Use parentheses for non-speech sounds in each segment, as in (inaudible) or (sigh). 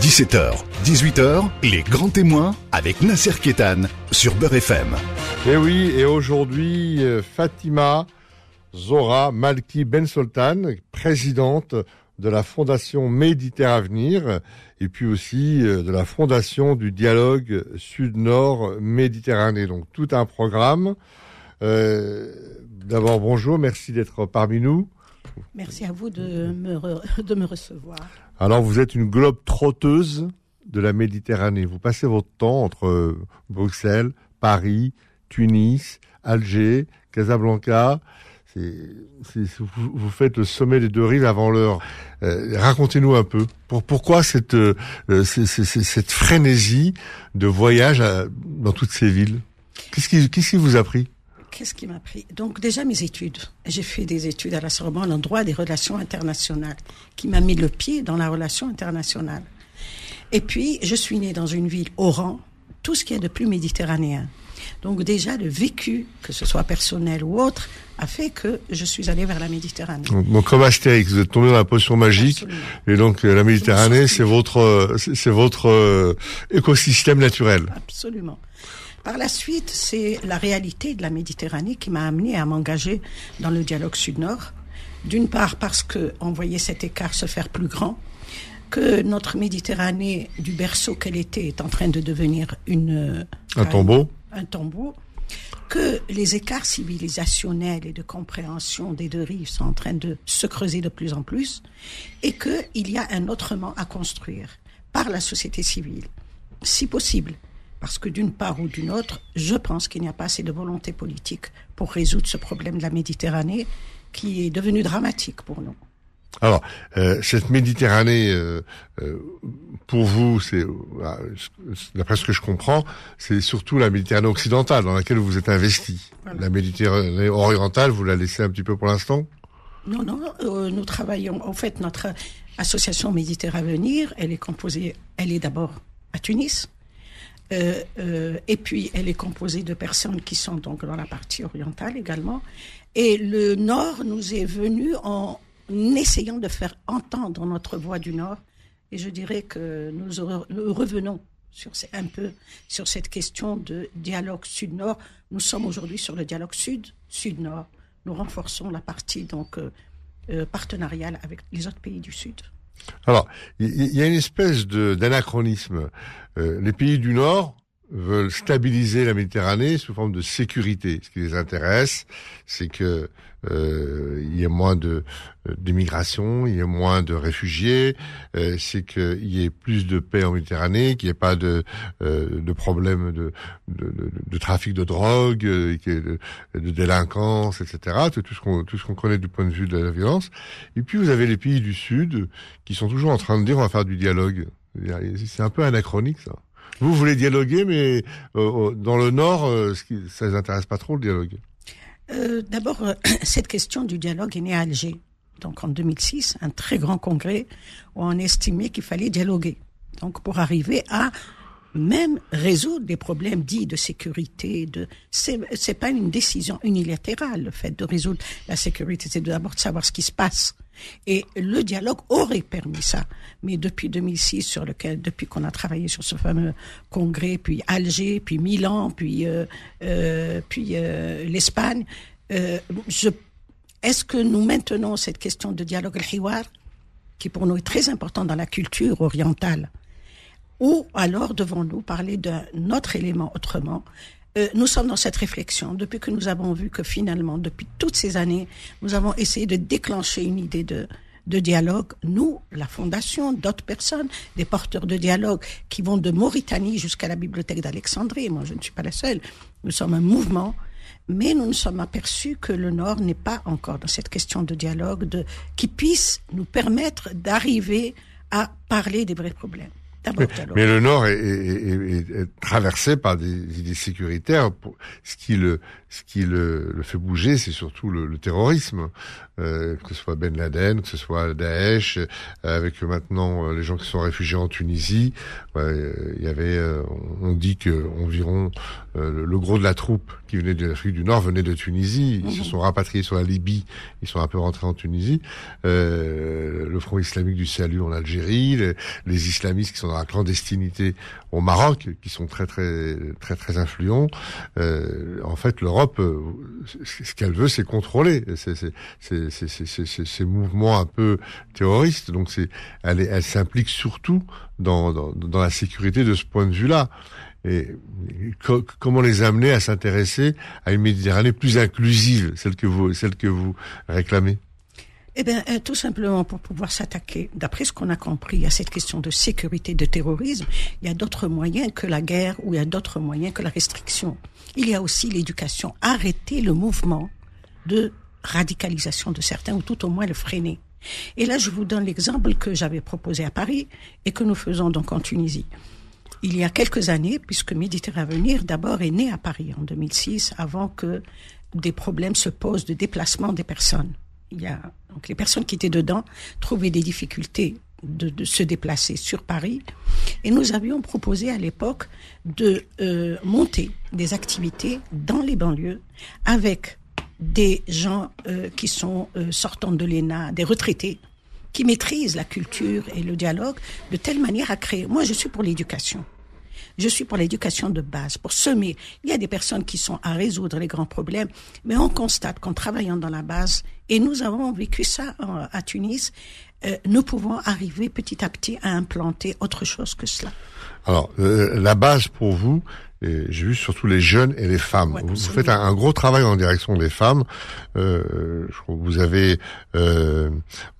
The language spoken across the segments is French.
17h, 18h, les grands témoins avec Nasser Kétan sur Beurre FM. Et eh oui, et aujourd'hui, euh, Fatima Zora Malki Ben Sultan, présidente de la Fondation Méditerranée et puis aussi euh, de la Fondation du dialogue Sud-Nord Méditerranée. Donc tout un programme. Euh, d'abord, bonjour, merci d'être parmi nous. Merci à vous de me, de me recevoir. Alors, vous êtes une globe trotteuse de la Méditerranée. Vous passez votre temps entre euh, Bruxelles, Paris, Tunis, Alger, Casablanca. vous, faites le sommet des deux rives avant l'heure. Euh, racontez-nous un peu. Pour, pourquoi cette, euh, cette frénésie de voyage dans toutes ces villes? Qu'est-ce qui vous a pris? Qu'est-ce qui m'a pris? Donc déjà mes études. J'ai fait des études à la Sorbonne en droit des relations internationales, qui m'a mis le pied dans la relation internationale. Et puis je suis née dans une ville Oran, tout ce qui est de plus méditerranéen. Donc déjà le vécu, que ce soit personnel ou autre, a fait que je suis allée vers la Méditerranée. Donc, comme Astérix, vous êtes tombé dans la potion magique, et donc euh, la Méditerranée, c'est votre, euh, c'est votre euh, écosystème naturel. Absolument. Par la suite, c'est la réalité de la Méditerranée qui m'a amené à m'engager dans le dialogue Sud-Nord. D'une part parce qu'on voyait cet écart se faire plus grand, que notre Méditerranée, du berceau qu'elle était, est en train de devenir une, un tombeau. Un tombeau que les écarts civilisationnels et de compréhension des deux rives sont en train de se creuser de plus en plus et qu'il y a un autrement à construire par la société civile, si possible, parce que d'une part ou d'une autre, je pense qu'il n'y a pas assez de volonté politique pour résoudre ce problème de la Méditerranée qui est devenu dramatique pour nous. Alors, euh, cette Méditerranée, euh, euh, pour vous, c'est, d'après ce que je comprends, c'est surtout la Méditerranée occidentale dans laquelle vous êtes investi. La Méditerranée orientale, vous la laissez un petit peu pour l'instant? Non, non, nous travaillons. En fait, notre association Méditerranée, elle est composée, elle est d'abord à Tunis, euh, euh, et puis, elle est composée de personnes qui sont donc dans la partie orientale également. Et le Nord nous est venu en essayant de faire entendre notre voix du Nord. Et je dirais que nous, revenons un peu sur cette question de dialogue Sud-Nord. Nous sommes aujourd'hui sur le dialogue Sud-Sud-Nord. Nous renforçons la partie donc euh, partenariale avec les autres pays du Sud. Alors, il y, a une espèce d'anachronisme. Euh, les pays du Nord veulent stabiliser la Méditerranée sous forme de sécurité. Ce qui les intéresse, c'est que euh, il y ait moins de euh, d'immigration, il y ait moins de réfugiés, euh, c'est qu'il y ait plus de paix en Méditerranée, qu'il n'y ait pas de euh, de problème de, de, de, trafic de drogue, de, de délinquance, etc. Tout ce qu'on tout ce qu'on connaît du point de vue de la violence. Et puis vous avez les pays du Sud qui sont toujours en train de dire on va faire du dialogue. C'est un peu anachronique ça. Vous voulez dialoguer, mais euh, dans le Nord, euh, ça les intéresse pas trop le dialogue. Euh, D'abord, (coughs) cette question du dialogue est née à Alger. Donc en 2006, un très grand congrès où on estimait qu'il fallait dialoguer. Donc pour arriver à même résoudre des problèmes dits de sécurité. De c'est pas une décision unilatérale le fait de résoudre la sécurité, c'est d'abord de savoir ce qui se passe. Et le dialogue aurait permis ça. Mais depuis 2006, sur lequel, depuis qu'on a travaillé sur ce fameux congrès, puis Alger, puis Milan, puis euh, euh, puis euh, l'Espagne, est-ce que nous maintenons cette question de dialogue al qui pour nous est très important dans la culture orientale, ou alors devons-nous parler d'un autre élément autrement euh, nous sommes dans cette réflexion depuis que nous avons vu que finalement, depuis toutes ces années, nous avons essayé de déclencher une idée de, de dialogue. Nous, la Fondation, d'autres personnes, des porteurs de dialogue qui vont de Mauritanie jusqu'à la bibliothèque d'Alexandrie. Moi, je ne suis pas la seule. Nous sommes un mouvement. Mais nous nous sommes aperçus que le Nord n'est pas encore dans cette question de dialogue de, qui puisse nous permettre d'arriver à parler des vrais problèmes. Mais, le Nord est, traversé par des idées sécuritaires. Ce qui le, ce qui le, fait bouger, c'est surtout le, terrorisme, euh, que ce soit Ben Laden, que ce soit Daesh, euh, avec maintenant euh, les gens qui sont réfugiés en Tunisie. il y avait, on dit que environ le gros de la troupe qui venait de l'Afrique du Nord venait de Tunisie. Ils se mhm. sont rapatriés sur la Libye. Ils sont un peu rentrés en Tunisie. le Front islamique du Salut en Algérie, les, les islamistes qui sont dans la clandestinité au Maroc, qui sont très très très très influents. Euh, en fait, l'Europe, euh, ce qu'elle veut, c'est contrôler ces, mouvements un peu terroristes. Donc, elle, s'implique surtout dans la sécurité de ce point de vue-là. Et comment les amener à s'intéresser à une Méditerranée plus inclusive, celle que vous, celle que vous réclamez? Eh bien, euh, tout simplement pour pouvoir s'attaquer, d'après ce qu'on a compris, à cette question de sécurité, de terrorisme, il y a d'autres moyens que la guerre ou il y a d'autres moyens que la restriction. Il y a aussi l'éducation. Arrêter le mouvement de radicalisation de certains ou tout au moins le freiner. Et là, je vous donne l'exemple que j'avais proposé à Paris et que nous faisons donc en Tunisie. Il y a quelques années, puisque Méditerranée Avenir d'abord est né à Paris en 2006, avant que des problèmes se posent de déplacement des personnes il y a donc les personnes qui étaient dedans trouvaient des difficultés de, se déplacer sur Paris. Et nous avions proposé à l'époque de euh, monter des activités dans les banlieues avec des gens euh, qui sont euh, sortants de l'ENA, des retraités, qui maîtrisent la culture et le dialogue de telle manière à créer. Moi, je suis pour l'éducation. Je suis pour l'éducation de base, pour semer. Il y a des personnes qui sont à résoudre les grands problèmes, mais on constate qu'en travaillant dans la base, et nous avons vécu ça à Tunis, euh, nous pouvons arriver petit à petit à implanter autre chose que cela. Alors, euh, la base pour vous, j'ai vu surtout les jeunes et les femmes. vous, faites un, gros travail en direction des femmes. Euh, je crois que vous avez euh,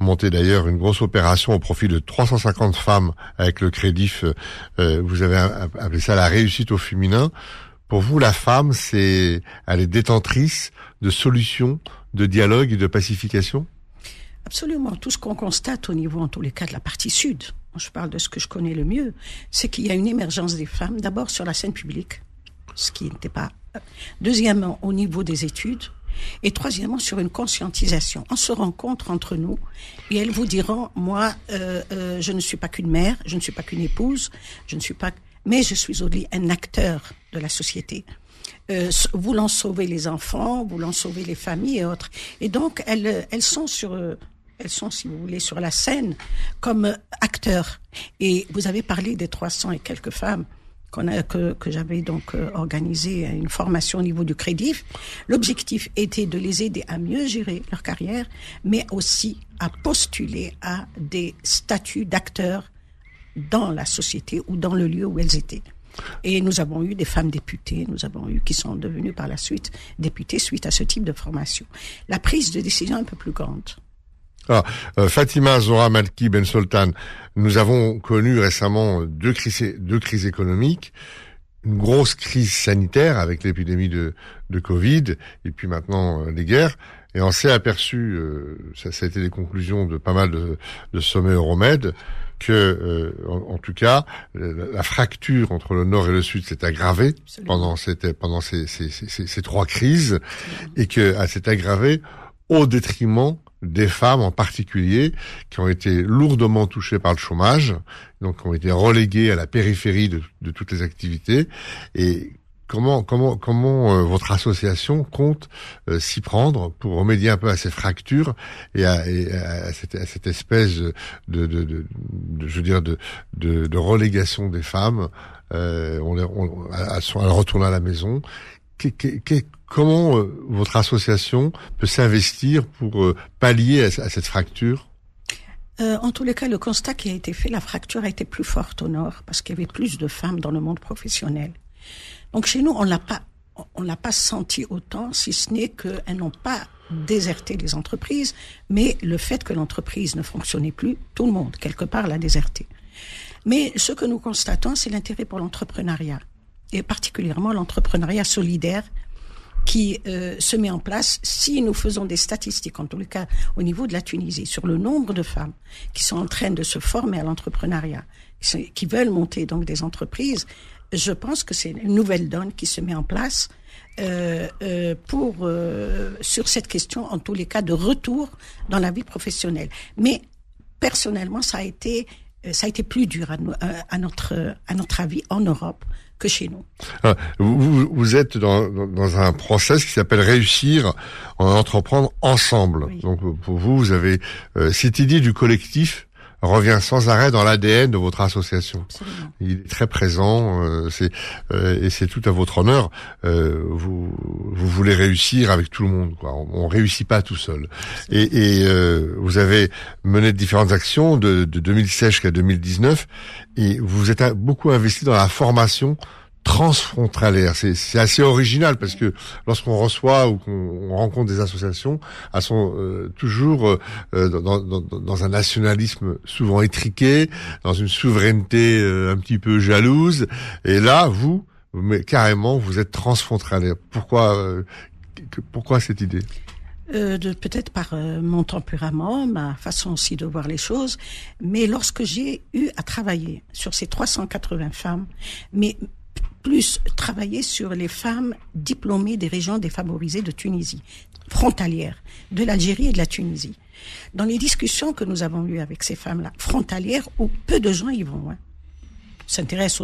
monté d'ailleurs une grosse opération au profit de 350 femmes avec le crédit. Euh, vous avez appelé ça la réussite au féminin. Pour vous, la femme, c'est elle est détentrice de solutions, de dialogue et de pacification? Absolument. Tout ce qu'on constate au niveau, en tous les cas, de la partie sud, je parle de ce que je connais le mieux, c'est qu'il y a une émergence des femmes, d'abord sur la scène publique, ce qui n'était pas. Deuxièmement, au niveau des études. Et troisièmement, sur une conscientisation. On se rencontre entre nous et elles vous diront, moi, euh, euh, je ne suis pas qu'une mère, je ne suis pas qu'une épouse, je ne suis pas, mais je suis aussi un acteur de la société. Euh, voulant sauver les enfants, voulant sauver les familles et autres. Et donc, elles, elles sont sur, elles sont, si vous voulez, sur la scène comme acteurs. Et vous avez parlé des 300 et quelques femmes que, j'avais donc euh, organisé une formation au niveau du crédit. L'objectif était de les aider à mieux gérer leur carrière, mais aussi à postuler à des statuts d'acteurs dans la société ou dans le lieu où elles étaient. Et nous avons eu des femmes députées, nous avons eu qui sont devenues par la suite députées suite à ce type de formation. La prise de décision est un peu plus grande. Ah, euh, Fatima Zora Malki Ben Sultan, nous avons connu récemment deux crises, deux crises économiques, une grosse crise sanitaire avec l'épidémie de, de Covid et puis maintenant euh, les guerres. Et on s'est aperçu, euh, ça, ça, a été les conclusions de pas mal de, de sommets Euromède, que, en, tout cas, la, fracture entre le Nord et le Sud s'est aggravée pendant, cette, pendant ces, ces, ces, ces, trois crises et qu'elle s'est aggravée au détriment des femmes en particulier qui ont été lourdement touchées par le chômage, donc qui ont été reléguées à la périphérie de, toutes les activités. Et comment comment comment euh, votre association compte euh, s'y prendre pour remédier un peu à ces fractures et à, à, cette, à cette, espèce de, de, de, je veux dire de, de, relégation des femmes euh, on, on, à, à, retourner à la maison comment euh, votre association peut s'investir pour euh, pallier à, cette fracture? Euh, en tous les cas, le constat qui a été fait, la fracture a été plus forte au nord parce qu'il y avait plus de femmes dans le monde professionnel. Donc chez nous, on l'a pas, on l'a pas senti autant, si ce n'est qu'elles n'ont pas déserté les entreprises, mais le fait que l'entreprise ne fonctionnait plus, tout le monde quelque part l'a déserté. Mais ce que nous constatons, c'est l'intérêt pour l'entrepreneuriat et particulièrement l'entrepreneuriat solidaire qui euh, se met en place si nous faisons des statistiques, en tous les cas au niveau de la Tunisie, sur le nombre de femmes qui sont en train de se former à l'entrepreneuriat, qui veulent monter donc des entreprises. Je pense que c'est une nouvelle donne qui se met en place euh, euh, pour euh, sur cette question, en tous les cas, de retour dans la vie professionnelle. Mais personnellement, ça a été euh, ça a été plus dur à, à, notre à notre avis en Europe que chez nous. Ah, vous, vous, êtes dans, dans un process qui s'appelle réussir en entreprendre ensemble. Donc pour vous, vous avez euh, cette idée du collectif revient sans arrêt dans l'ADN de votre association. Il est très présent, euh, c'est euh, et c'est tout à votre honneur. Euh, vous vous voulez réussir avec tout le monde. Quoi. On, on réussit pas tout seul. Et, et vous avez mené différentes actions de, de 2016 jusqu'à 2019 et vous êtes beaucoup investi dans la formation transfrontalière. C'est assez original parce que lorsqu'on reçoit ou qu'on rencontre des associations, elles sont euh, toujours euh, euh, dans, dans, dans, un nationalisme souvent étriqué, dans une souveraineté un petit peu jalouse. Et là, vous, mais carrément, vous êtes transfrontalière. Pourquoi, pourquoi cette idée? Euh, peut-être par mon tempérament, ma façon aussi de voir les choses, mais lorsque j'ai eu à travailler sur ces 380 femmes, mais plus travailler sur les femmes diplômées des régions défavorisées de Tunisie, frontalières, de l'Algérie et de la Tunisie. Dans les discussions que nous avons eues avec ces femmes-là, frontalières, où peu de gens y vont, hein, s'intéressent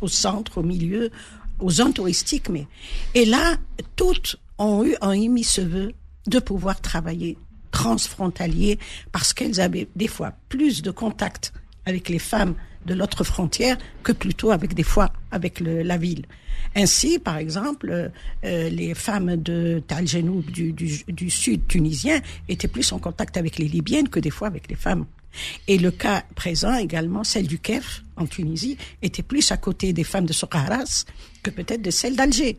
au centre, au milieu, aux zones touristiques, mais et là, toutes ont eu, ont émis ce vœu de pouvoir travailler transfrontalier parce qu'elles avaient des fois plus de contact avec les femmes de l'autre frontière que plutôt avec des fois avec le, la ville. Ainsi, par exemple, euh, les femmes de Tal du, du, du, sud tunisien étaient plus en contact avec les Libyennes que des fois avec les femmes. Et le cas présent également, celle du Kef en Tunisie, était plus à côté des femmes de Sokaras que peut-être de celles d'Alger.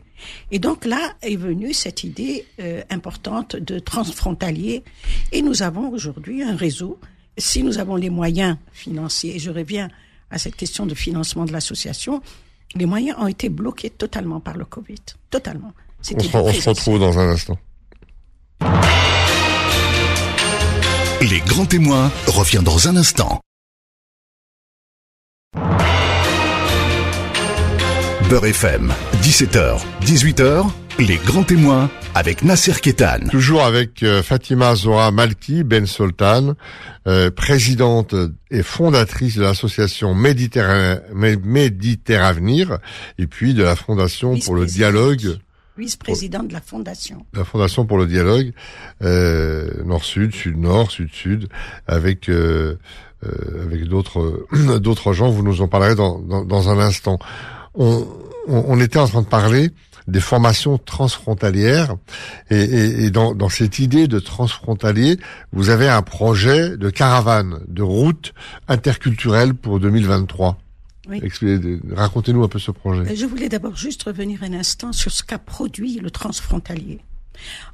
Et donc là est venue cette idée euh, importante de transfrontalier. Et nous avons aujourd'hui un réseau. Si nous avons les moyens financiers, et je reviens à cette question de financement de l'association, les moyens ont été bloqués totalement par le Covid. Totalement. On se, on se retrouve dans un instant. Les grands témoins revient dans un instant. Beurre FM, 17h, 18h, les grands témoins avec Nasser Ketan. Toujours avec euh, Fatima Zora Malki Ben Sultan, euh, présidente et fondatrice de l'association Méditerranée, Méditerravenir et puis de la Fondation pour le dialogue. Vice-présidente de la Fondation. La Fondation pour le dialogue, euh, Nord-Sud, Sud-Nord, Sud-Sud, avec euh, euh avec d'autres (clears throat) d'autres gens. Vous nous en parlerez dans, dans, dans un instant. On, on, on, était en train de parler des formations transfrontalières. Et, et, et dans, dans, cette idée de transfrontalier, vous avez un projet de caravane, de route interculturelle pour 2023. Oui. Racontez-nous un peu ce projet. Je voulais d'abord juste revenir un instant sur ce qu'a produit le transfrontalier.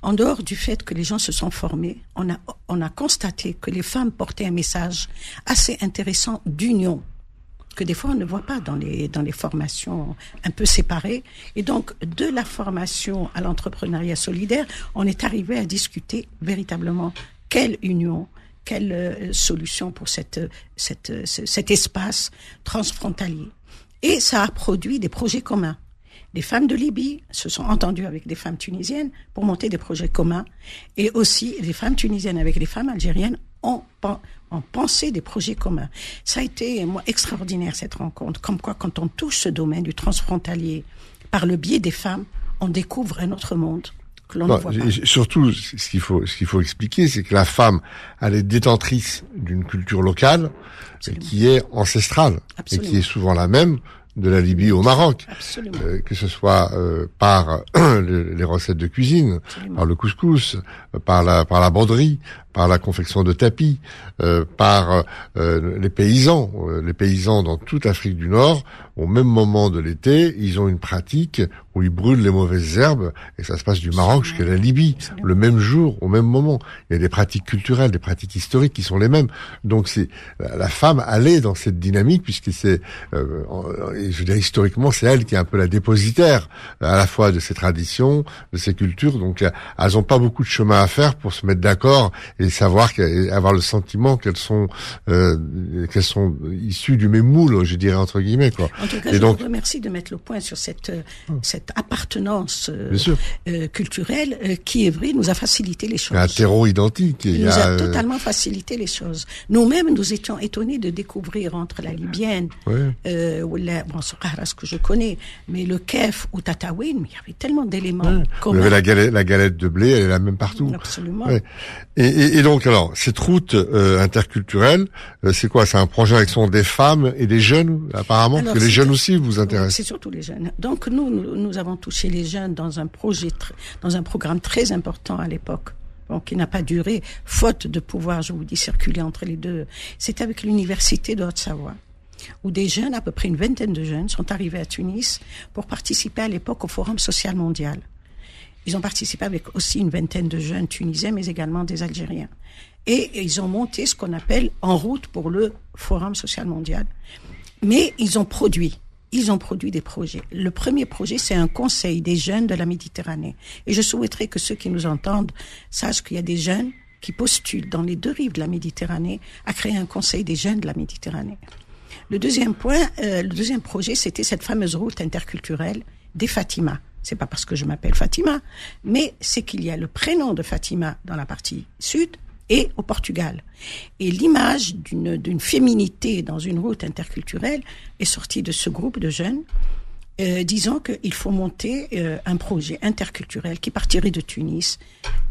En dehors du fait que les gens se sont formés, on a, on a constaté que les femmes portaient un message assez intéressant d'union que des fois on ne voit pas dans les, dans les formations un peu séparées. Et donc, de la formation à l'entrepreneuriat solidaire, on est arrivé à discuter véritablement quelle union, quelle euh, solution pour cette, cette, cet espace transfrontalier. Et ça a produit des projets communs. Les femmes de Libye se sont entendues avec des femmes tunisiennes pour monter des projets communs. Et aussi, les femmes tunisiennes avec les femmes algériennes ont, en penser des projets communs. Ça a été moi extraordinaire cette rencontre. Comme quoi, quand on touche ce domaine du transfrontalier par le biais des femmes, on découvre un autre monde. Que l'on ne voit pas. Surtout, ce qu'il faut, ce qu'il faut expliquer, c'est que la femme, elle est détentrice d'une culture locale Absolument. qui est ancestrale Absolument. et qui est souvent la même de la Libye au Maroc, euh, que ce soit euh, par (clears throat) les recettes de cuisine, Absolument. par le couscous, par la par la broderie, par la confection de tapis, euh, par euh, les paysans. Euh, les paysans dans toute l'Afrique du Nord, au même moment de l'été, ils ont une pratique où ils brûlent les mauvaises herbes, et ça se passe du Maroc jusqu'à la Libye, le même jour, au même moment. Il y a des pratiques culturelles, des pratiques historiques qui sont les mêmes. Donc c'est la femme, allait dans cette dynamique, puisque c'est, euh, je veux dire, historiquement, c'est elle qui est un peu la dépositaire, à la fois de ces traditions, de ces cultures. Donc elles n'ont pas beaucoup de chemin à faire pour se mettre d'accord et savoir avoir le sentiment qu'elles sont euh, qu'elles sont issues du même moule, je dirais entre guillemets quoi. En tout cas, et je donc, vous remercie de mettre le point sur cette euh, oh. cette appartenance euh, culturelle euh, qui est vrai nous a facilité les choses. Un terreau identique. Il, nous a, a totalement facilité les choses. Nous-mêmes, nous étions étonnés de découvrir entre la libyenne ouais. ou la bon, ce que je connais, mais le Kef ou Tataouine, il y avait tellement d'éléments. Ouais. Vous avez la galette, la galette de blé, elle est la même partout. Absolument. Ouais. Et, et, Et, donc, alors, cette route euh, interculturelle, euh, c'est quoi? C'est un projet avec son des femmes et des jeunes, apparemment? Que les jeunes aussi vous intéressent. C'est surtout les jeunes. Donc, nous, nous, avons touché les jeunes dans un projet, dans un programme très important à l'époque. qui n'a pas duré, faute de pouvoir, je vous dis, circuler entre les deux. C'était avec l'université de Haute-Savoie où des jeunes, à peu près une vingtaine de jeunes, sont arrivés à Tunis pour participer à l'époque au Forum social mondial. Ils ont participé avec aussi une vingtaine de jeunes tunisiens, mais également des Algériens. Et ils ont monté ce qu'on appelle en route pour le Forum social mondial. Mais ils ont produit. Ils ont produit des projets. Le premier projet, c'est un conseil des jeunes de la Méditerranée. Et je souhaiterais que ceux qui nous entendent sachent qu'il y a des jeunes qui postulent dans les deux rives de la Méditerranée à créer un conseil des jeunes de la Méditerranée. Le deuxième point, euh, le deuxième projet, c'était cette fameuse route interculturelle des Fatima c'est pas parce que je m'appelle Fatima, mais c'est qu'il y a le prénom de Fatima dans la partie sud et au Portugal. Et l'image d'une, féminité dans une route interculturelle est sortie de ce groupe de jeunes, euh, disant qu'il faut monter euh, un projet interculturel qui partirait de Tunis,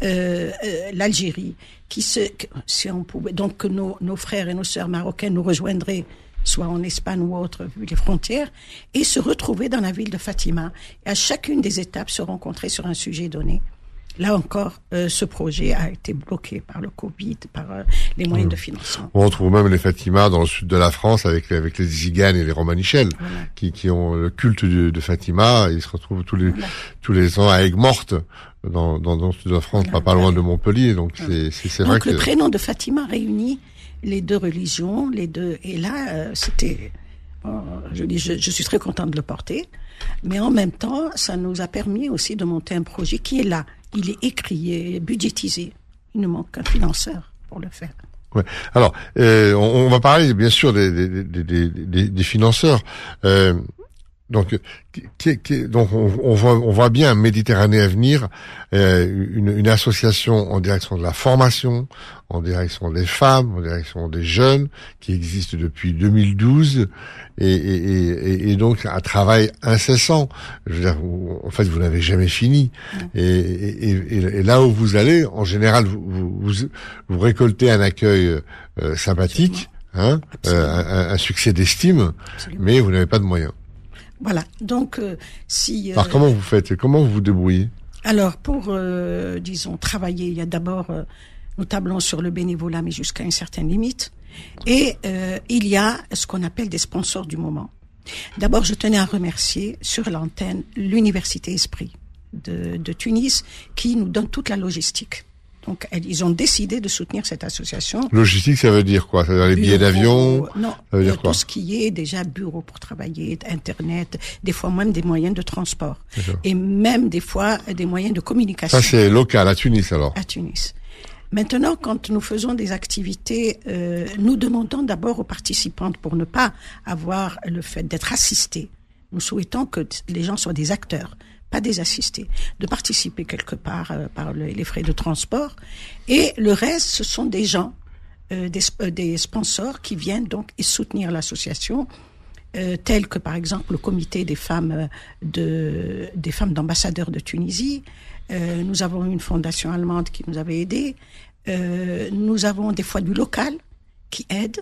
euh, euh l'Algérie, qui se, si on pouvait, donc que nos, nos frères et nos sœurs marocains nous rejoindraient soit en Espagne ou autre, vu les frontières, et se retrouver dans la ville de Fatima. Et à chacune des étapes, se rencontrer sur un sujet donné. Là encore, euh, ce projet a été bloqué par le Covid, par euh, les moyens de financement. On retrouve même les Fatima dans le sud de la France avec avec les Ziganes et les Romanichels qui, qui ont le culte de, Fatima. Ils se retrouvent tous les tous les ans à Aigues-Mortes dans, dans, dans le sud de la France, pas, pas loin de Montpellier. Donc c'est c'est vrai que le prénom de Fatima réunit les deux religions, les deux. Et là, euh, c'était. je dis, je, suis très contente de le porter, mais en même temps, ça nous a permis aussi de monter un projet qui est là. Il est écrit, et budgétisé. Il nous manque un financeur pour le faire. Ouais. Alors, euh, on, va parler bien sûr des, des, des, des financeurs. Euh, donc, donc on, voit, on voit bien Méditerranée à venir, euh, une, association en direction de la formation, en direction des femmes, en direction des jeunes, qui existe depuis 2012, et, donc un travail incessant. Je veux dire, en fait, vous n'avez jamais fini. Et, là où vous allez, en général, vous, vous, récoltez un accueil euh, sympathique, hein, euh, un, un, succès d'estime, mais vous n'avez pas de moyens. Voilà. Donc, euh, si. Alors, comment vous faites Comment vous vous débrouillez? Alors, pour, euh, disons, travailler, il y a d'abord, euh, nous tablons sur le bénévolat, mais jusqu'à une certaine limite. Et il y a ce qu'on appelle des sponsors du moment. D'abord, je tenais à remercier sur l'antenne l'Université Esprit de, de Tunis qui nous donne toute la logistique. Donc, ils ont décidé de soutenir cette association. Logistique, ça veut dire quoi? Ça veut dire les billets d'avion? Non, ça veut dire tout ce qui est déjà bureau pour travailler, Internet, des fois même des moyens de transport. Et même des fois des moyens de communication. Ça, c'est local, à Tunis alors À Tunis. Maintenant, quand nous faisons des activités, euh, nous demandons d'abord aux participantes, pour ne pas avoir le fait d'être assistés, nous souhaitons que les gens soient des acteurs pas des assistés, de participer quelque part euh, par les frais de transport. Et le reste, ce sont des gens, euh, des, euh, des, sponsors qui viennent donc soutenir l'association, tels que par exemple le comité des femmes de des femmes d'ambassadeurs de Tunisie. nous avons une fondation allemande qui nous avait aidés. nous avons des fois du local qui aide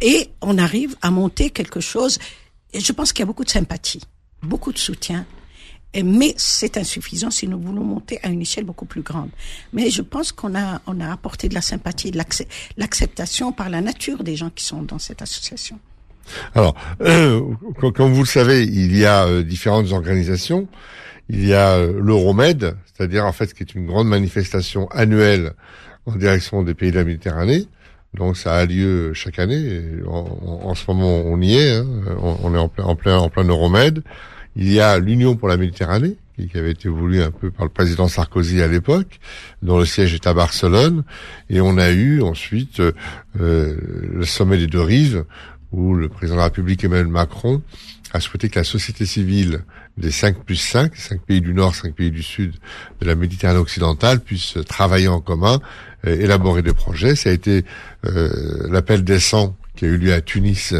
et on arrive à monter quelque chose. Et je pense qu'il y a beaucoup de sympathie, beaucoup de soutien mais c'est insuffisant si nous voulons monter à une échelle beaucoup plus grande. Mais je pense qu'on a, on a apporté de la sympathie, de l'acceptation par la nature des gens qui sont dans cette association. Alors, euh, comme vous le savez, il y a euh, différentes organisations. Il y a euh, l'Euromed, c'est-à-dire en fait qui est une grande manifestation annuelle en direction des pays de la Méditerranée. Donc ça a lieu chaque année. En, ce moment, on y est. Hein. On, est en plein, en plein, en plein Euromed. Il y a l'Union pour la Méditerranée, qui avait été voulu un peu par le président Sarkozy à l'époque, dont le siège est à Barcelone, et on a eu ensuite euh, le sommet des deux rives, où le président de la République Emmanuel Macron a souhaité que la société civile des 5 plus 5, 5 pays du Nord, 5 pays du Sud de la Méditerranée occidentale puisse travailler en commun, euh, élaborer des projets. Ça a été euh, l'appel des 100 qui a eu lieu à Tunis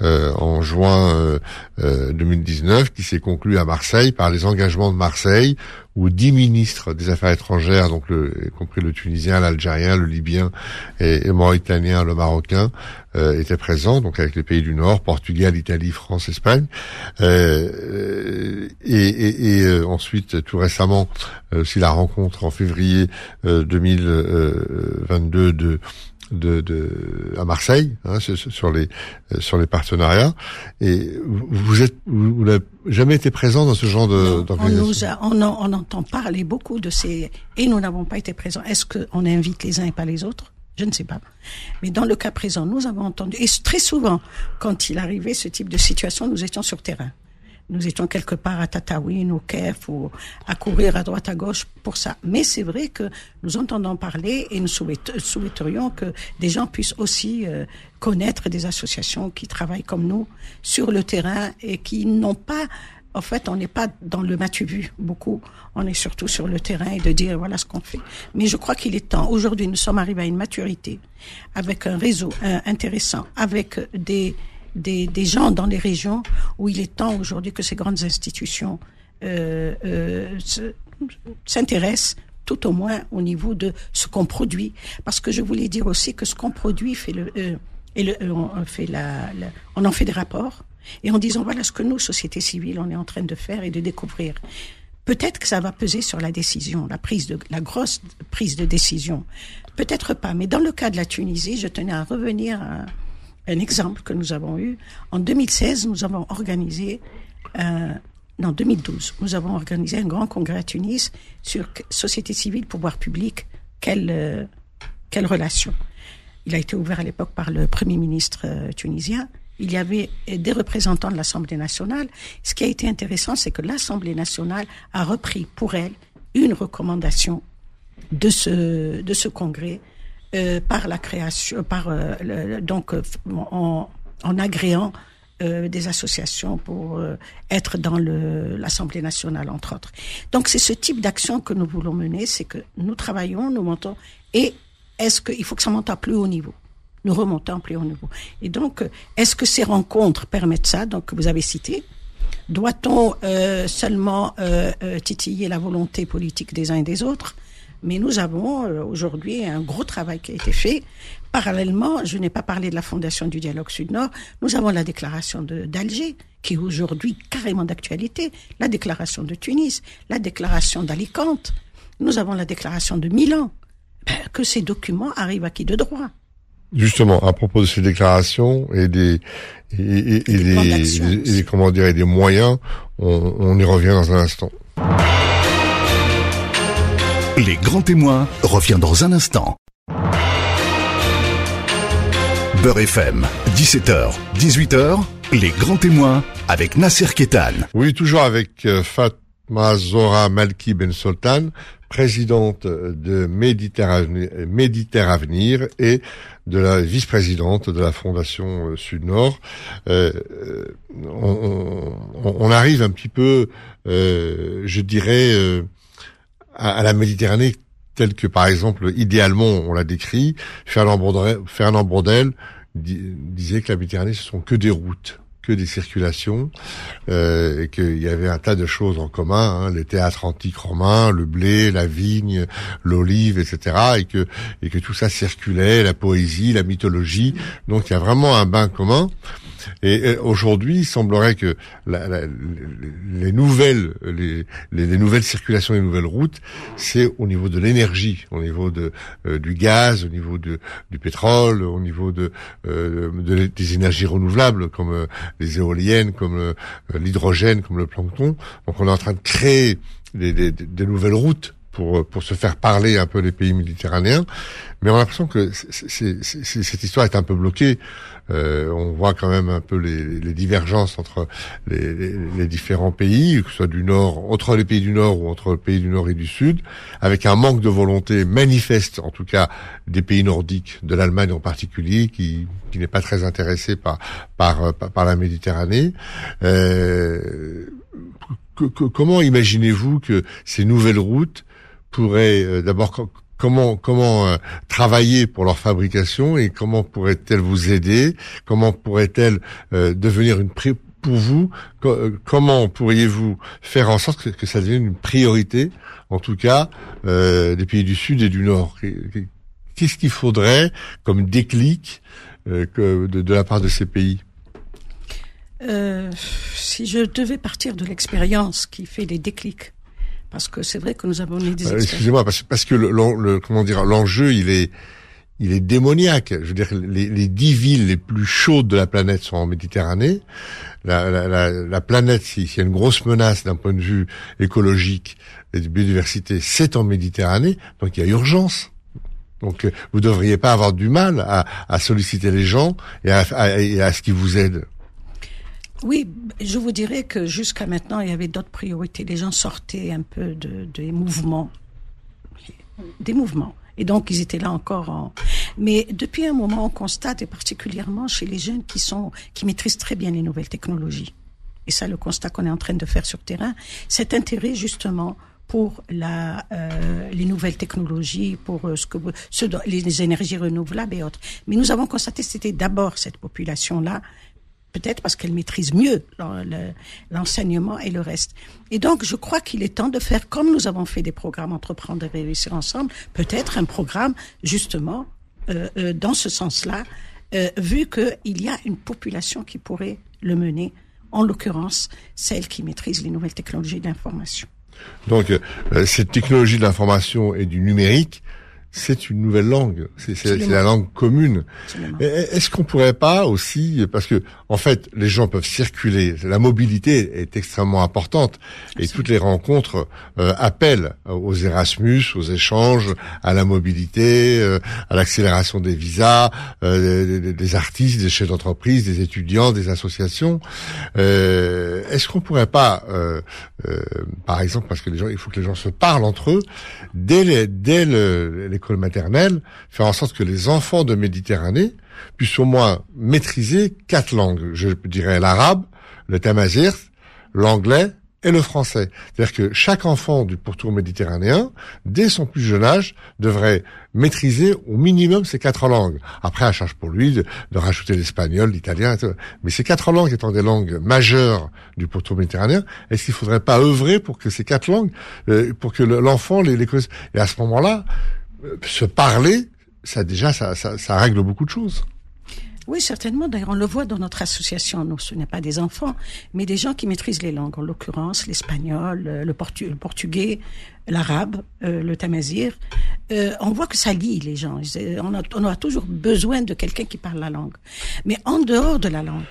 en juin 2019, qui s'est conclu à Marseille par les engagements de Marseille où dix ministres des Affaires étrangères, donc le, y compris le Tunisien, l'Algérien, le Libyen et, le Mauritanien, le Marocain, euh, étaient présents, donc avec les pays du Nord, Portugal, Italie, France, Espagne, euh, et, et, et euh, ensuite tout récemment aussi la rencontre en février 2022 de de, de à Marseille hein, sur les euh, sur les partenariats. Et vous êtes vous, n'avez jamais été présent dans ce genre d'organisation on, on, on, entend parler beaucoup de ces et nous n'avons pas été présents. Est-ce qu'on invite les uns et pas les autres? Je ne sais pas. Mais dans le cas présent, nous avons entendu, et très souvent, quand il arrivait ce type de situation, nous étions sur terrain nous étions quelque part à Tataouine, au Kef, ou à courir à droite à gauche pour ça. Mais c'est vrai que nous entendons parler et nous souhaiterions que des gens puissent aussi euh, connaître des associations qui travaillent comme nous sur le terrain et qui n'ont pas en fait, on n'est pas dans le matu vu beaucoup. On est surtout sur le terrain et de dire voilà ce qu'on fait. Mais je crois qu'il est temps. Aujourd'hui, nous sommes arrivés à une maturité avec un réseau euh, intéressant, avec des des, des, gens dans les régions où il est temps aujourd'hui que ces grandes institutions euh, euh, s'intéressent tout au moins au niveau de ce qu'on produit. Parce que je voulais dire aussi que ce qu'on produit fait le, euh, et le, on, fait la, on en fait des rapports et en disant voilà ce que nous, société civile, on est en train de faire et de découvrir. Peut-être que ça va peser sur la décision, la prise de la grosse prise de décision. Peut-être pas, mais dans le cas de la Tunisie, je tenais à revenir à, un exemple que nous avons eu. En 2016, nous avons organisé, euh, non, 2012, nous avons organisé un grand congrès à Tunis sur société civile, pouvoir public, quelle, euh, quelle relation. Il a été ouvert à l'époque par le Premier ministre euh, tunisien. Il y avait des représentants de l'Assemblée nationale. Ce qui a été intéressant, c'est que l'Assemblée nationale a repris pour elle une recommandation de ce, de ce congrès euh, par la création, par euh, donc euh, en, en agréant des associations pour être dans l'Assemblée nationale, entre autres. Donc c'est ce type d'action que nous voulons mener, c'est que nous travaillons, nous montons, et est-ce qu'il faut que ça monte à plus haut niveau Nous remontons à plus haut niveau. Et donc, est-ce que ces rencontres permettent ça? Donc, que vous avez cité. Doit-on seulement titiller la volonté politique des uns et des autres? Mais nous avons euh, aujourd'hui un gros travail qui a été fait. Parallèlement, je n'ai pas parlé de la Fondation du dialogue Sud-Nord, nous avons la déclaration d'Alger, qui est aujourd'hui carrément d'actualité, la déclaration de Tunis, la déclaration d'Alicante, nous avons la déclaration de Milan. Ben, que ces documents arrivent à qui de droit? Justement, à propos de ces déclarations et des et, et, et, les, comment dire et des moyens, on, on y revient dans un instant. Les grands témoins revient dans un instant. Beurre FM, 17h, 18h, les grands témoins avec Nasser Ketan. Oui, toujours avec euh, Fatma Zora Malki Ben Sultan, présidente de Méditerranée, Avenir et de la vice-présidente de la Fondation euh, Sud-Nord. Euh, on, arrive un petit peu, je dirais, à, la Méditerranée telle que, par exemple, idéalement, on l'a décrit. Fernand Fernand disait que la Méditerranée, ce sont que des routes que des circulations euh, et qu'il y avait un tas de choses en commun, hein, les théâtres antiques romains, le blé, la vigne, l'olive, etc. et que et que tout ça circulait, la poésie, la mythologie. Donc il y a vraiment un bain commun. Et aujourd'hui, il semblerait que la, la, les nouvelles, les, les, nouvelles circulations, les nouvelles routes, c'est au niveau de l'énergie, au niveau de euh, du gaz, au niveau de, du pétrole, au niveau de, euh, de des énergies renouvelables comme euh, les éoliennes, comme l'hydrogène, comme le plancton. Donc, on est en train de créer des, des, des nouvelles routes pour pour se faire parler un peu les pays méditerranéens, mais on a l'impression que cette histoire est un peu bloquée euh, on voit quand même un peu les, divergences entre les, différents pays, que ce soit du Nord, entre les pays du Nord ou entre les pays du Nord et du Sud, avec un manque de volonté manifeste, en tout cas des pays nordiques, de l'Allemagne en particulier, qui, n'est pas très intéressé par par par, la Méditerranée. Euh, comment imaginez-vous que ces nouvelles routes pourraient euh, d'abord comment comment travailler pour leur fabrication et comment pourrait-elle vous aider? Comment pourrait-elle devenir une pour vous, comment pourriez-vous faire en sorte que, ça devienne une priorité, en tout cas, des pays du Sud et du Nord? Qu'est-ce qu'il faudrait comme déclic de, la part de ces pays? Euh, si je devais partir de l'expérience qui fait les déclics, parce que c'est vrai que nous avons eu des euh, Excusez-moi, parce, parce, que le, le, comment dire, l'enjeu, il est, il est démoniaque. Je veux dire, les, les dix villes les plus chaudes de la planète sont en Méditerranée. La, la, la, la planète, s'il y a une grosse menace d'un point de vue écologique et de biodiversité, c'est en Méditerranée. Donc il y a urgence. Donc euh, vous devriez pas avoir du mal à, à solliciter les gens et à, à, à ce qu'ils vous aident. Oui, je vous dirais que jusqu'à maintenant, il y avait d'autres priorités. Les gens sortaient un peu de, des mouvements. Des mouvements. Et donc, ils étaient là encore en... Mais depuis un moment, on constate, et particulièrement chez les jeunes qui sont, qui maîtrisent très bien les nouvelles technologies. Et ça, le constat qu'on est en train de faire sur terrain, cet intérêt, justement, pour la, euh, les nouvelles technologies, pour euh, ce que les énergies renouvelables et autres. Mais nous avons constaté que c'était d'abord cette population-là peut-être parce qu'elle maîtrise mieux l'enseignement et le reste. Et donc, je crois qu'il est temps de faire, comme nous avons fait des programmes Entreprendre et réussir ensemble, peut-être un programme justement euh, euh, dans ce sens-là, euh, vu qu'il y a une population qui pourrait le mener, en l'occurrence celle qui maîtrise les nouvelles technologies d'information. Donc, cette technologie de l'information et du numérique, c'est une nouvelle langue, c'est la langue commune. Est-ce qu'on pourrait pas aussi, parce que en fait, les gens peuvent circuler, la mobilité est extrêmement importante. Et toutes les rencontres euh, appellent aux Erasmus, aux échanges, à la mobilité, euh, à l'accélération des visas, euh, des, artistes, des chefs d'entreprise, des étudiants, des associations. Est-ce qu'on pourrait pas, par exemple, parce que les gens, il faut que les gens se parlent entre eux, dès les, dès les l'école maternelle, faire en sorte que les enfants de Méditerranée puissent au moins maîtriser quatre langues. Je dirais l'arabe, le tamazir, l'anglais et le français. C'est-à-dire que chaque enfant du pourtour méditerranéen, dès son plus jeune âge, devrait maîtriser au minimum ces quatre langues. Après, à charge pour lui de, rajouter l'espagnol, l'italien, mais ces quatre langues étant des langues majeures du pourtour méditerranéen, est-ce qu'il faudrait pas œuvrer pour que ces quatre langues, euh, pour que l'enfant les, les Et à ce moment-là, se parler, ça déjà, ça, règle beaucoup de choses. Oui, certainement. D'ailleurs, on le voit dans notre association. Ce n'est pas des enfants, mais des gens qui maîtrisent les langues. En l'occurrence, l'espagnol, euh, le, portugais, l'arabe, euh, le tamazir. Euh, on voit que ça lie les gens. On a, on a toujours besoin de quelqu'un qui parle la langue. Mais en dehors de la langue,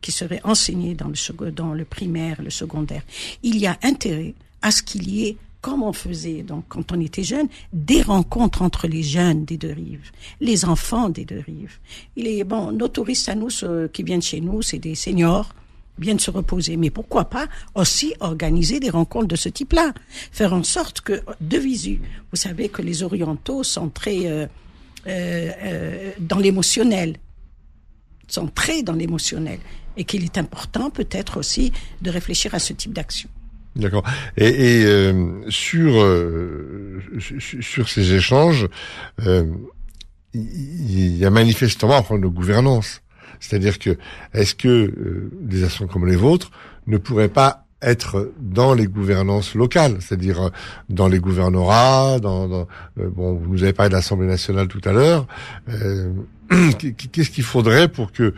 qui serait enseignée dans le, dans le primaire, le secondaire, il y a intérêt à ce qu'il y ait comme on faisait donc quand on était jeune, des rencontres entre les jeunes des deux rives, les enfants des deux rives. Il est bon, nos touristes à nous qui viennent chez nous, c'est des seniors viennent se reposer, mais pourquoi pas aussi organiser des rencontres de ce type-là, faire en sorte que de visu, vous savez que les orientaux sont très euh, euh, euh dans l'émotionnel, sont très dans l'émotionnel, et qu'il est important peut-être aussi de réfléchir à ce type d'action. D'accord. Et, et euh, sur, euh, sur ces échanges, euh, il y a manifestement un problème de gouvernance. C'est-à-dire que est-ce que des actions comme les vôtres ne pourraient pas être dans les gouvernances locales, c'est-à-dire dans les gouvernorats, dans, dans bon, vous nous avez parlé de l'Assemblée nationale tout à l'heure. (clears throat) Qu'est-ce qu'il faudrait pour que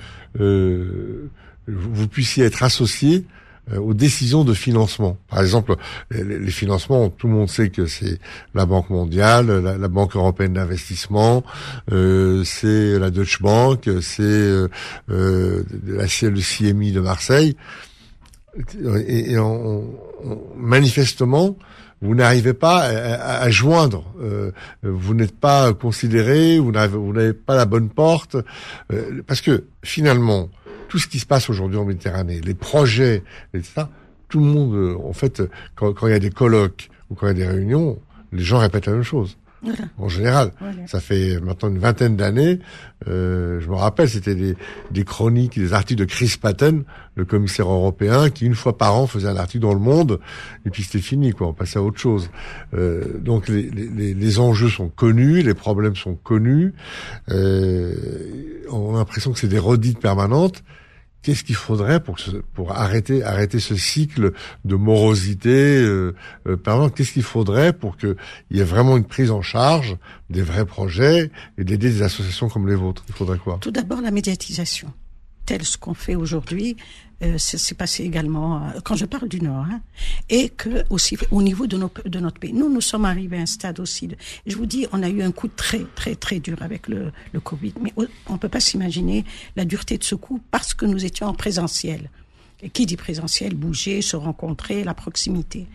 vous puissiez être associé euh, aux décisions de financement. Par exemple, les, financements, tout le monde sait que c'est la Banque mondiale, la, Banque européenne d'investissement, euh, c'est la Deutsche Bank, c'est euh, euh la, le CMI de Marseille. Et, et manifestement, vous n'arrivez pas à, à, joindre, euh, vous n'êtes pas considéré, vous n'avez pas la bonne porte, parce que finalement, tout ce qui se passe aujourd'hui en Méditerranée, les projets, etc., tout le monde, en fait, quand, il y a des colloques ou quand il y a des réunions, les gens répètent la même chose. En général, ça fait maintenant une vingtaine d'années. Euh, je me rappelle, c'était des, des, chroniques, des articles de Chris Patton, le commissaire européen, qui une fois par an faisait un article dans Le Monde, et puis c'était fini, quoi. On passait à autre chose. Euh, donc les, les, les, enjeux sont connus, les problèmes sont connus. Euh, on a l'impression que c'est des redites permanentes qu'est-ce qu'il faudrait pour arrêter arrêter ce cycle de morosité euh, euh Qu'est-ce qu'il faudrait pour qu'il y ait vraiment une prise en charge des vrais projets et d'aider des associations comme les vôtres? Il faudrait quoi? Tout d'abord la médiatisation, tel ce qu'on fait aujourd'hui euh, c'est passé également euh, quand je parle du Nord, hein, et que aussi au niveau de, nos, de notre pays. Nous, nous sommes arrivés à un stade aussi. De, je vous dis, on a eu un coup très très très dur avec le, le Covid, mais on peut pas s'imaginer la dureté de ce coup parce que nous étions en présentiel. Qui dit présentiel, bouger, se rencontrer, la proximité.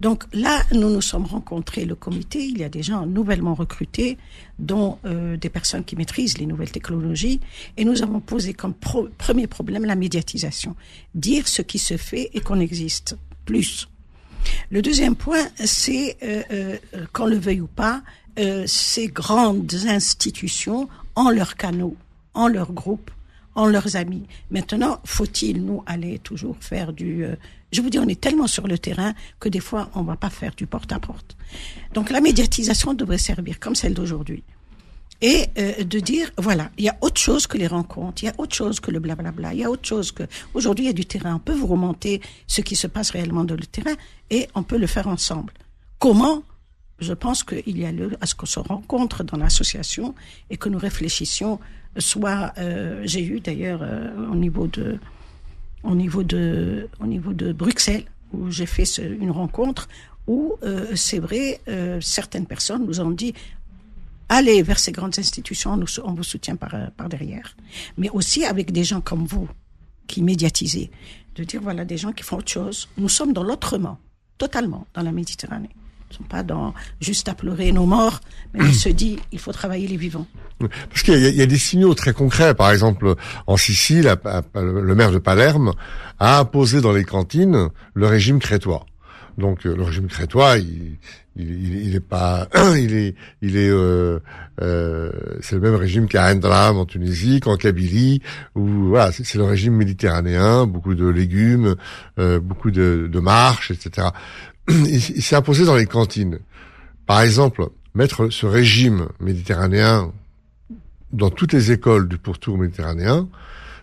Donc là, nous nous sommes rencontrés, le comité, il y a des gens nouvellement recrutés, dont euh, des personnes qui maîtrisent les nouvelles technologies, et nous avons posé comme premier problème la médiatisation. Dire ce qui se fait et qu'on existe plus. Le deuxième point, c'est, euh, euh, qu'on le veuille ou pas, euh, ces grandes institutions ont leurs canaux, en leurs groupes, en leurs amis. Maintenant, faut-il nous aller toujours faire du... Euh, je vous dis, on est tellement sur le terrain que des fois, on va pas faire du porte-à-porte. Donc la médiatisation devrait servir comme celle d'aujourd'hui. Et euh, de dire, voilà, il y a autre chose que les rencontres, il y a autre chose que le blablabla, il y a autre chose que... Aujourd'hui, il y a du terrain. On peut vous remonter ce qui se passe réellement dans le terrain et on peut le faire ensemble. Comment je pense qu'il y a lieu à ce qu'on se rencontre dans l'association et que nous réfléchissions soit euh, j'ai eu d'ailleurs euh, au niveau de au niveau de au niveau de Bruxelles où j'ai fait une rencontre où euh, c'est vrai certaines personnes nous ont dit allez vers ces grandes institutions nous, on vous soutient par par derrière. Mais aussi avec des gens comme vous qui médiatisez de dire voilà des gens qui font autre chose. Nous sommes dans l'autrement totalement dans la Méditerranée ne sont pas dans juste à pleurer nos morts, mais on se dit il faut travailler les vivants. Parce qu'il y, a des signaux très concrets. Par exemple, en Sicile, le maire de Palerme a imposé dans les cantines le régime crétois. Donc euh, le régime crétois, il, il, est pas, (clears throat) il est, il est, euh, euh, c'est le même régime qu'à Endram en Tunisie, qu'en Kabylie, où voilà, c'est le régime méditerranéen, beaucoup de légumes, beaucoup de, de marches, etc. (clears throat) il, s'est imposé dans les cantines. Par exemple, mettre ce régime méditerranéen dans toutes les écoles du pourtour méditerranéen,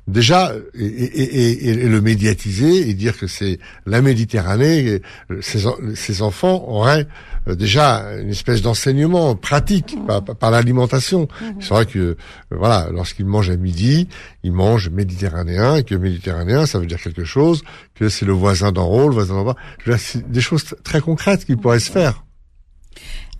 déjà et, et, et, le médiatiser et dire que c'est la Méditerranée, ces, enfants auraient euh, déjà une espèce d'enseignement pratique mmh. par, l'alimentation. Mmh. C'est vrai que euh, voilà, lorsqu'ils mangent à midi, ils mangent méditerranéen et que méditerranéen, ça veut dire quelque chose, que c'est le voisin d'en haut, le voisin d'en bas. Des choses très concrètes qui pourraient se faire.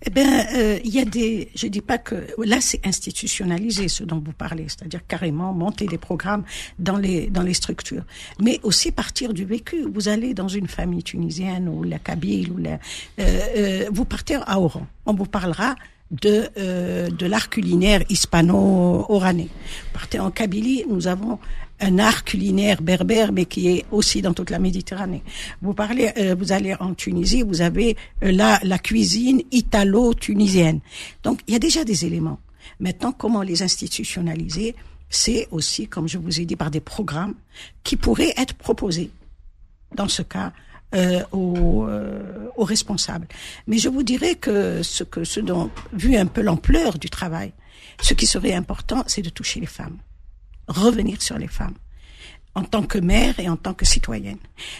Eh bien, euh, il y a des. Je dis pas que là c'est institutionnalisé ce dont vous parlez, c'est-à-dire carrément monter des programmes dans les dans les structures, mais aussi partir du vécu. Vous allez dans une famille tunisienne ou la Kabyle ou la, euh, euh, vous partez à Oran, on vous parlera de euh, de l'art culinaire hispano-oranais. Partez en Kabylie, nous avons un art culinaire berbère, mais qui est aussi dans toute la Méditerranée. Vous parlez, euh, vous allez en Tunisie, vous avez euh, la, la cuisine italo-tunisienne. Donc, il y a déjà des éléments. Maintenant, comment les institutionnaliser C'est aussi, comme je vous ai dit, par des programmes qui pourraient être proposés. Dans ce cas, euh, aux, euh, aux, responsables. Mais je vous dirais que ce que ce dont, vu un peu l'ampleur du travail, ce qui serait important, c'est de toucher les femmes revenir sur les femmes en tant que mère et en tant que citoyenne.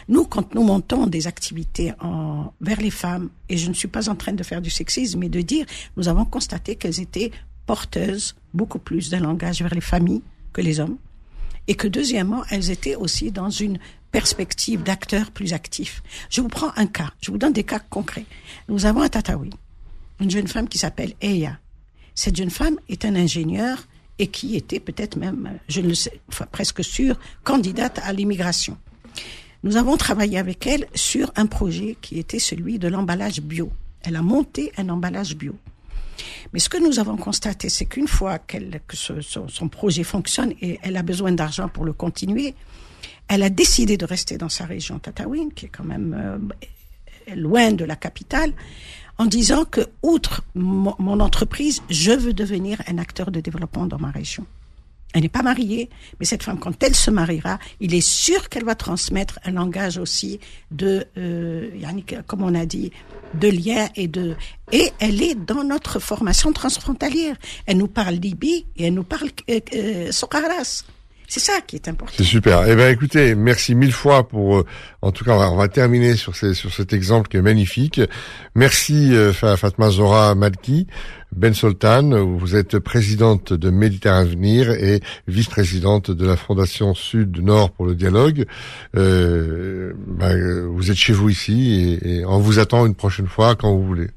Nous, quand nous montons des activités en, vers les femmes, et je ne suis pas en train de faire du sexisme, mais de dire, nous avons constaté qu'elles étaient porteuses beaucoup plus d'un langage vers les familles que les hommes, et que deuxièmement, elles étaient aussi dans une perspective d'acteurs plus actifs. Je vous prends un cas, je vous donne des cas concrets. Nous avons à Tataouine une jeune femme qui s'appelle Eya. Cette jeune femme est un ingénieur et qui était peut-être même, je ne sais, enfin presque sûr, candidate à l'immigration. Nous avons travaillé avec elle sur un projet qui était celui de l'emballage bio. Elle a monté un emballage bio. Mais ce que nous avons constaté, c'est qu'une fois que son projet fonctionne et elle a besoin d'argent pour le continuer, elle a décidé de rester dans sa région Tataouine, qui est quand même euh, loin de la capitale, en disant que, outre mon, entreprise, je veux devenir un acteur de développement dans ma région. Elle n'est pas mariée, mais cette femme, quand elle se mariera, il est sûr qu'elle va transmettre un langage aussi de, euh, Yannick, comme on a dit, de lien et de et elle est dans notre formation transfrontalière. Elle nous parle Libye et elle nous parle euh, euh, Sokaras. C'est ça qui est important. C'est super. Eh ben, écoutez, merci mille fois pour. euh, en tout cas, on va, on va terminer sur, ces, sur cet exemple qui est magnifique. Merci euh, Fa- Fatma Zora Malki, Ben Soltan. Vous êtes présidente de Méditerranée Avenir et vice-présidente de la Fondation Sud-Nord pour le dialogue. Euh, ben, vous êtes chez vous ici et, et on vous attend une prochaine fois quand vous voulez.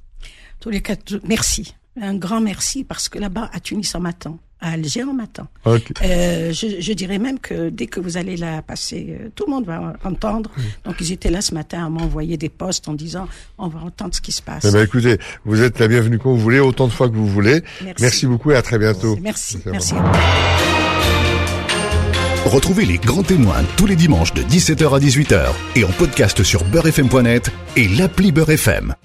Tous les tout- merci. Un grand merci parce que là-bas, à Tunis, on m'attend. À Alger, on m'attend. Ok. Euh, je, je dirais même que dès que vous allez la passer, euh, tout le monde va entendre. Donc, ils étaient là ce matin à m'envoyer des posts en disant on va entendre ce qui se passe. Eh ben, écoutez, vous êtes la bienvenue quand vous voulez, autant de fois que vous voulez. Merci. Merci beaucoup et à très bientôt. Merci, Merci, merci. Retrouvez les grands témoins tous les dimanches de 17h à 18h et en podcast sur beurrefm.net et l'appli Beurre FM.